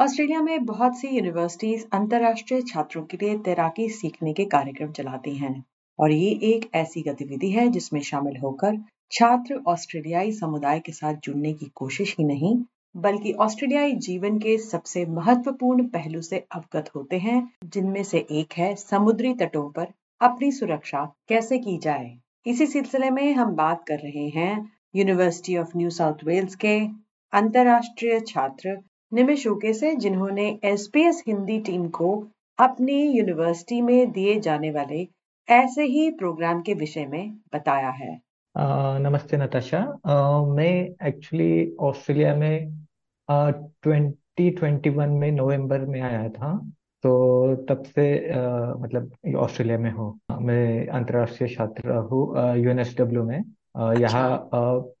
Australia में बहुत सी universities अंतर्राष्ट्रीय छात्रों के लिए तैराकी सीखने के कार्यक्रम चलाती हैं और ये एक ऐसी गतिविधि है जिसमें शामिल होकर छात्र ऑस्ट्रेलियाई समुदाय के साथ जुड़ने की कोशिश ही नहीं, बल्कि ऑस्ट्रेलियाई जीवन के सबसे महत्वपूर्ण पहलू से अवगत होते हैं, जिनमें से एक है समुद्री तटों पर अपनी सुरक्षा कैसे की जाए। इसी सिलसिले में हम बात कर रहे हैं University of New South Wales के अंतर्राष्ट्रीय छात्र निमिष उके से जिन्होंने एसपीएस हिंदी टीम को अपनी यूनिवर्सिटी में दिए जाने वाले ऐसे ही प्रोग्राम के विषय में बताया है। नमस्ते नताशा। मैं एक्चुअली ऑस्ट्रेलिया में ट्वेंटी ट्वेंटी वन में नवंबर में आया था तो तब से uh, मतलब ऑस्ट्रेलिया में हूँ। मैं अंतर्राष्ट्रीय छात्र हूँ यूएनएसडब्ल्यू में। uh, यहाँ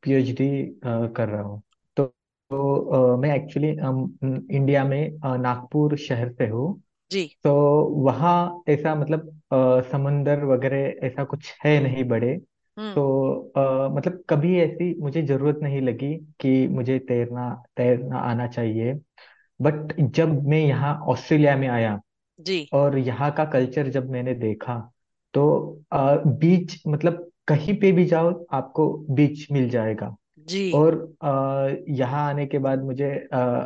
पीएचडी कर रहा हूँ। तो मैं एक्चुअली इंडिया में नागपुर शहर से हूँ। जी। तो वहाँ ऐसा मतलब समंदर वगैरह ऐसा कुछ है नहीं बड़े। हम्म। तो आ, मतलब कभी ऐसी मुझे ज़रूरत नहीं लगी कि मुझे तैरना तैरना आना चाहिए। बट जब मैं यहाँ ऑस्ट्रेलिया में आया जी। और यहाँ का कल्चर जब मैंने देखा तो आ, बीच मतलब कहीं पे भी जाओ आपको बीच मिल जाएगा। जी। और यहाँ आने के बाद मुझे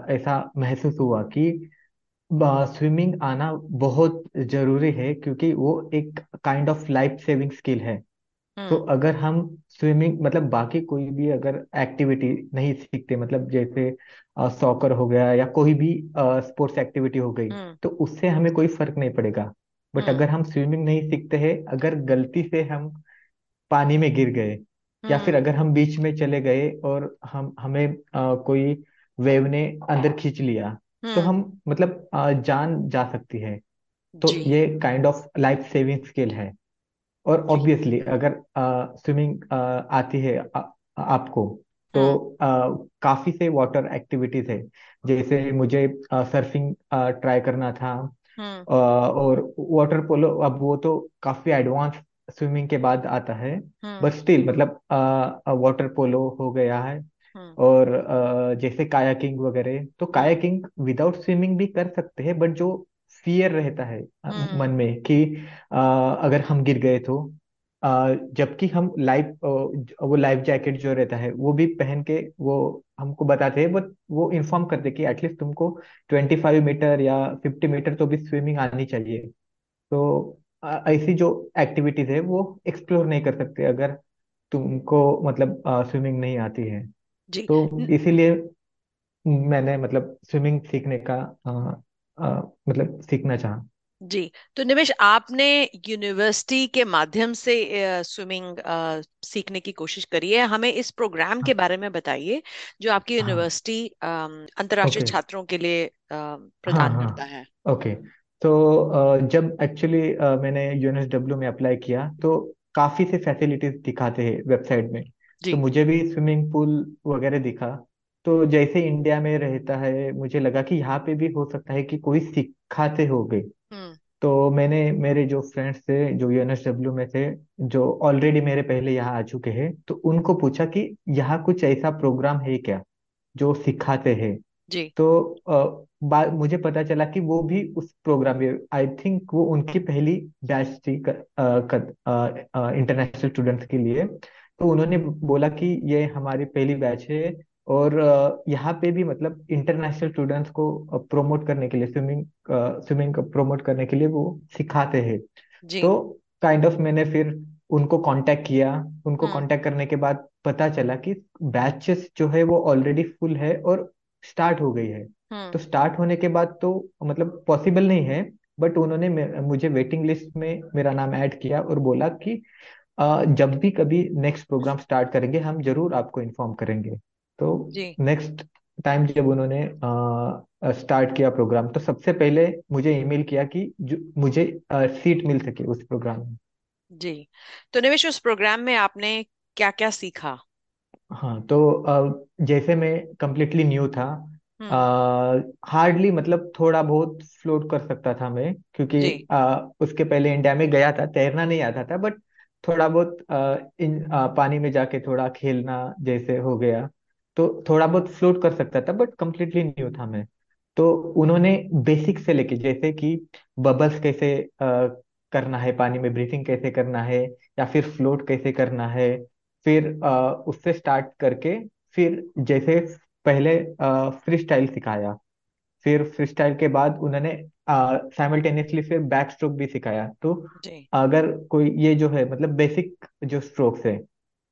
ऐसा महसूस हुआ कि स्विमिंग आना बहुत ज़रूरी है क्योंकि वो एक kind of life saving skill है। तो हम्म। अगर हम स्विमिंग मतलब बाकी कोई भी अगर एक्टिविटी नहीं सीखते मतलब जैसे सॉकर हो गया या कोई भी स्पोर्ट्स एक्टिविटी हो गई हम्म। तो उससे हमें कोई फ़र्क नहीं पड़ेगा। बट हम्म। अगर हम स्विमिंग नहीं सीखते हैं अगर गलती से हम पानी में गिर गए या फिर हम्म। अगर हम बीच में चले गए और हम हमें अ, कोई वेव ने अंदर खींच लिया तो हम्म। हम मतलब अ, जान जा सकती है। तो ये kind of life saving skill है। और ऑब्वियसली अगर स्विमिंग आती है आ, आपको तो हम्म अ, काफ़ी से वाटर एक्टिविटीज़ है। जैसे मुझे आ, सर्फिंग ट्राई करना था। हम्म। और वाटर पोलो अब वो तो काफ़ी एडवांस स्विमिंग के बाद आता है। हम्म। बट स्टिल मतलब वाटर पोलो हो गया है। हम्म। और जैसे कायाकिंग वगैरह तो हम्म। कायाकिंग विदाउट स्विमिंग भी कर सकते हैं बट जो फियर रहता है मन में कि अगर हम गिर गए तो जबकि हम लाइफ वो लाइफ जैकेट जो रहता है वो भी पहन के वो हमको बताते हैं बट वो इन्फॉर्म करते कि एटलीस्ट तुमको ट्वेंटी फाइव मीटर या फिफ्टी मीटर तो भी स्विमिंग आनी चाहिए। तो ऐसी जो एक्टिविटीज़ है वो एक्सप्लोर नहीं कर सकते अगर तुमको मतलब स्विमिंग नहीं आती है। जी। तो इसीलिए मैंने मतलब स्विमिंग सीखने का अ, अ, मतलब सीखना चाहा। जी। तो निमिष आपने यूनिवर्सिटी के माध्यम से स्विमिंग सीखने की कोशिश करी है। हमें इस प्रोग्राम के बारे में बताइए जो आपकी हाँ। यूनिवर्सिटी अंतर्राष्ट्रीय ओके। छात्रों के लिए हाँ प्रदान करता है हाँ। ओके। तो जब एक्चुअली मैंने यूएनएसडब्ल्यू में अप्लाई किया तो काफ़ी से फैसिलिटीज़ दिखाते हैं वेबसाइट में। तो मुझे भी स्विमिंग पूल वगैरह दिखा। तो जैसे इंडिया में रहता है मुझे लगा कि यहाँ पे भी हो सकता है कि कोई सिखाते हो गए हम्म। तो मैंने मेरे जो फ्रेंड्स थे जो यूएनएसडब्ल्यू में थे जो ऑलरेडी मेरे पहले यहाँ आ चुके हैं तो उनको पूछा कि यहाँ कुछ ऐसा प्रोग्राम है क्या जो सिखाते हैं? जी। तो मुझे पता चला कि वो भी उस प्रोग्राम में आई थिंक वो उनकी पहली बैच थी इंटरनेशनल स्टूडेंट्स के लिए। तो उन्होंने बोला कि ये हमारी पहली बैच है और यहाँ पे भी मतलब इंटरनेशनल स्टूडेंट्स को प्रोमोट करने के लिए स्विमिंग स्विमिंग प्रोमोट करने के लिए वो सिखाते हैं। तो काइंड ऑफ़ मैंने फिर उनको कांटेक्ट किया। उनको कांटेक्ट करने के बाद पता चला कि बैचेस जो है वो ऑलरेडी फुल है और स्टार्ट हो गई है। हम्म। तो स्टार्ट होने के बाद तो मतलब पॉसिबल नहीं है बट उन्होंने मे- मुझे वेटिंग लिस्ट में मेरा नाम ऐड किया और बोला कि अ, जब भी कभी नेक्स्ट प्रोग्राम स्टार्ट करेंगे हम ज़रूर आपको इन्फॉर्म करेंगे। तो जी। नेक्स्ट टाइम जब उन्होंने स्टार्ट किया प्रोग्राम तो सबसे पहले मुझे ईमेल किया कि जो मुझे सीट मिल सके उस प्रोग्राम में। जी। तो निवेश उस प्रोग्राम में आपने क्या क्या सीखा? हाँ तो अ, जैसे मैं कंप्लीटली न्यू था हार्डली मतलब थोड़ा बहुत फ्लोट कर सकता था मैं क्योंकि जी। अ, उसके पहले इंडिया में गया था तैरना नहीं आता था बट थोड़ा बहुत अ, इन अ, पानी में जाके थोड़ा खेलना जैसे हो गया तो थोड़ा बहुत फ्लोट कर सकता था बट कम्प्लीटली न्यू था मैं। तो उन्होंने बेसिक से लेके जैसे कि बबल्स कैसे आ, करना है पानी में ब्रीथिंग कैसे करना है या फिर फ्लोट कैसे करना है फिर आ, उससे स्टार्ट करके फिर जैसे पहले फ्री स्टाइल सिखाया। फिर फ्री स्टाइल के बाद उन्होंने साइमल्टेनियसली फिर बैक स्ट्रोक भी सिखाया। तो जी। अगर कोई ये जो है मतलब बेसिक जो स्ट्रोक्स है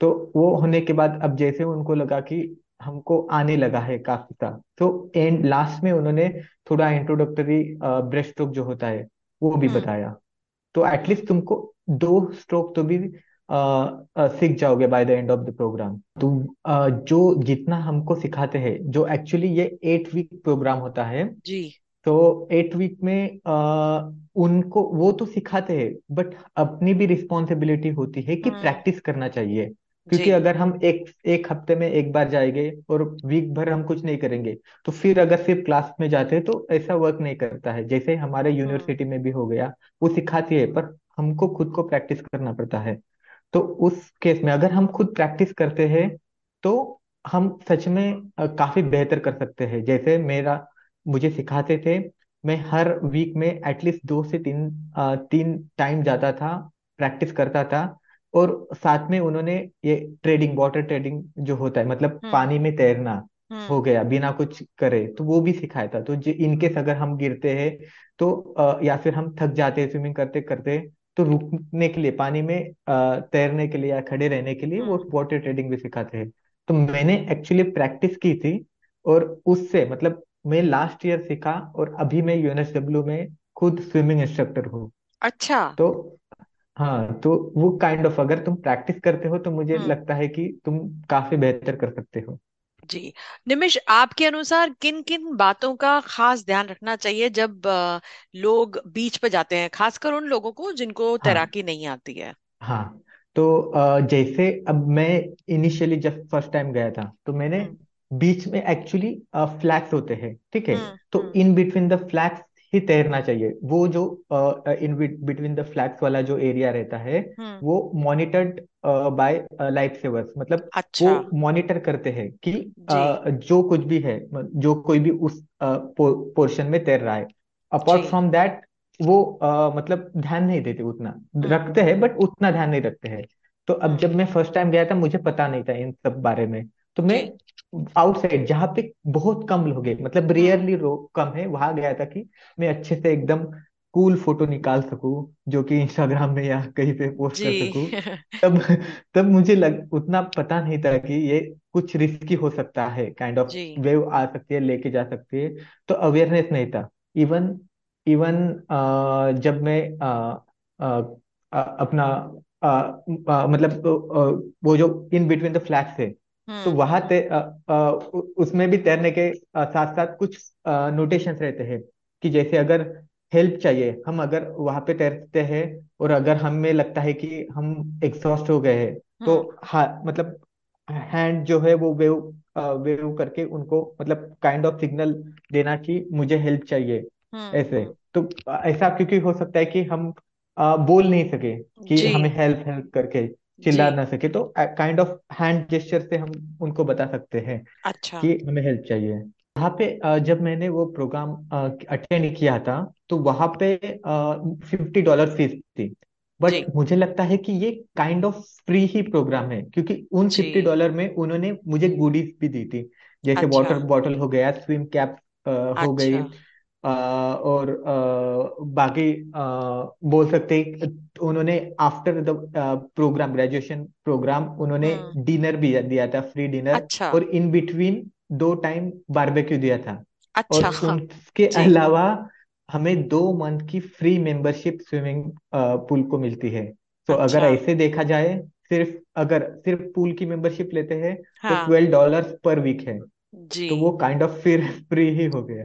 तो वो होने के बाद अब जैसे उनको लगा कि हमको आने लगा है काफ़ी सा तो एंड लास्ट में उन्होंने थोड़ा इंट्रोडक्टरी ब्रेस्ट स्ट्रोक जो होता है वो भी हम्म। बताया। तो एटलीस्ट तुमको दो स्ट्रोक तो भी सीख जाओगे by the end of the program तो जो जितना हमको सिखाते हैं जो एक्चुअली ये एट वीक प्रोग्राम होता है जी। तो एट वीक में आ, उनको वो तो सिखाते हैं बट अपनी भी रिस्पॉन्सिबिलिटी होती है कि प्रैक्टिस करना चाहिए। क्योंकि अगर हम एक एक हफ़्ते में एक बार जाएँगे और वीक भर हम कुछ नहीं करेंगे तो फिर अगर सिर्फ़ क्लास में जाते हैं तो ऐसा वर्क नहीं करता है। जैसे हमारे यूनिवर्सिटी में भी हो गया वो सिखाती है पर हमको खुद को प्रैक्टिस करना पड़ता है। तो उस केस में अगर हम खुद प्रैक्टिस करते हैं तो हम सच में अ, काफ़ी बेहतर कर सकते हैं। जैसे मेरा मुझे सिखाते थे मैं हर वीक में एटलीस्ट दो से तीन अ, तीन टाइम जाता था प्रैक्टिस करता था और साथ में उन्होंने ये ट्रेडिंग वाटर ट्रेडिंग जो होता है मतलब हम्म। पानी में तैरना हम्म। हो गया बिना कुछ करे तो वो भी सिखाया था। तो इनकेस अगर हम गिरते हैं तो अ, या फिर हम थक जाते हैं स्विमिंग करते करते तो रुकने के लिए पानी में अ, तैरने के लिए या खड़े रहने के लिए वो हम्म। वाटर ट्रेडिंग भी सिखाते हैं। तो मैंने एक्चुअली प्रैक्टिस की थी और उससे मतलब मैं लास्ट ईयर सीखा और अभी मैं यूएनएसडब्ल्यू में खुद स्विमिंग इंस्ट्रक्टर हूँ। अच्छा। तो हाँ तो वो काइंड kind ऑफ़ of, अगर तुम प्रैक्टिस करते हो तो मुझे हम्म। लगता है कि तुम काफ़ी बेहतर कर सकते हो। जी। निमिष आपके अनुसार किन किन बातों का खास ध्यान रखना चाहिए जब अ, लोग बीच पे जाते हैं खासकर उन लोगों को जिनको हाँ। तैराकी नहीं आती है? हाँ तो अ, जैसे अब मैं इनिशियली जब फ़र्स्ट टाइम गया था तो मैंने हम्म। बीच में एक्चुअली फ्लैग्स होते हैं ठीक है? हम्म तो इन बिटवीन द फ्लैग्स ही तैरना चाहिए। वो जो इन बिटवीन द फ्लैग्स वाला जो एरिया रहता है हम्म। वो मॉनिटर्ड बाय लाइफ सेवर्स मतलब वो अच्छा मॉनिटर करते हैं कि जी। जो कुछ भी है जो कोई भी उस पोर्शन में तैर रहा है। अपार्ट फ्रॉम दैट वो अ, मतलब ध्यान नहीं देते उतना। हम्म। रखते हैं बट उतना ध्यान नहीं रखते हैं। तो अब हम्म। जब मैं फ़र्स्ट टाइम गया था मुझे पता नहीं था इन सब बारे में। तो मैं आउटसाइड जहाँ पे बहुत कम लोग हैं मतलब रेयरली रियरली कम है। वहाँ गया था कि मैं अच्छे से एकदम कूल फ़ोटो निकाल सकूँ जो कि इंस्टाग्राम में या कहीं पे पोस्ट कर सकूँ। तब तब मुझे लग उतना पता नहीं था कि ये कुछ रिस्की हो सकता है काइंड ऑफ़ वेव आ सकती है लेके जा सकती है। तो अवेयरनेस नहीं था। इवन इवन जब मैं अ, अ, अपना अ, अ, मतलब अ, वो जो इन बिटवीन द फ्लैग्स है तो हम्म। वहाँ ते, अ, उ- उसमें भी तैरने के साथ साथ कुछ नोटेशंस रहते हैं कि जैसे अगर हेल्प चाहिए हम अगर वहाँ पे तैरते हैं और अगर हमें लगता है कि हम एग्जॉस्ट हो गए हैं तो हम्म। हाँ मतलब हैंड जो है वो वेव वेव करके उनको मतलब काइंड ऑफ़ सिग्नल देना कि मुझे हेल्प चाहिए हम्म ऐसे। तो ऐसा क्योंकि हो सकता है कि हम अ, बोल नहीं सके कि हमें हेल्प हेल्प करके। जी। चिल्ला ना सके तो काइंड ऑफ़ हैंड जेस्चर से हम उनको बता सकते हैं अच्छा। कि हमें हेल्प चाहिए। वहाँ पे अ, जब मैंने वो प्रोग्राम अटेंड किया था तो वहाँ पे फिफ्टी डॉलर फ़ीस थी। बट जी। मुझे लगता है कि ये काइंड ऑफ़ फ्री ही प्रोग्राम है क्योंकि उन फिफ्टी डॉलर में उन्होंने मुझे गुडीज भी दी थी। जैसे अच्छा। वाटर बॉटल हो गया स्विम कैप हो गई अच्छा। और बाकी बोल सकते हैं उन्होंने after the program graduation program उन्होंने हम्म। डिनर भी दिया था फ्री डिनर अच्छा। और इन बिटवीन दो टाइम बारबेक्यू दिया था। और अच्छा उनके जी। अलावा हमें दो मंथ की फ्री मेंबरशिप स्विमिंग पूल को मिलती है। तो अगर अच्छा। ऐसे देखा जाए सिर्फ़ अगर सिर्फ़ पूल की मेंबरशिप लेते हैं तो हाँ। ट्वेल्व डॉलर पर वीक है। जी। तो वो काइंड ऑफ़ फिर फ्री ही हो गया।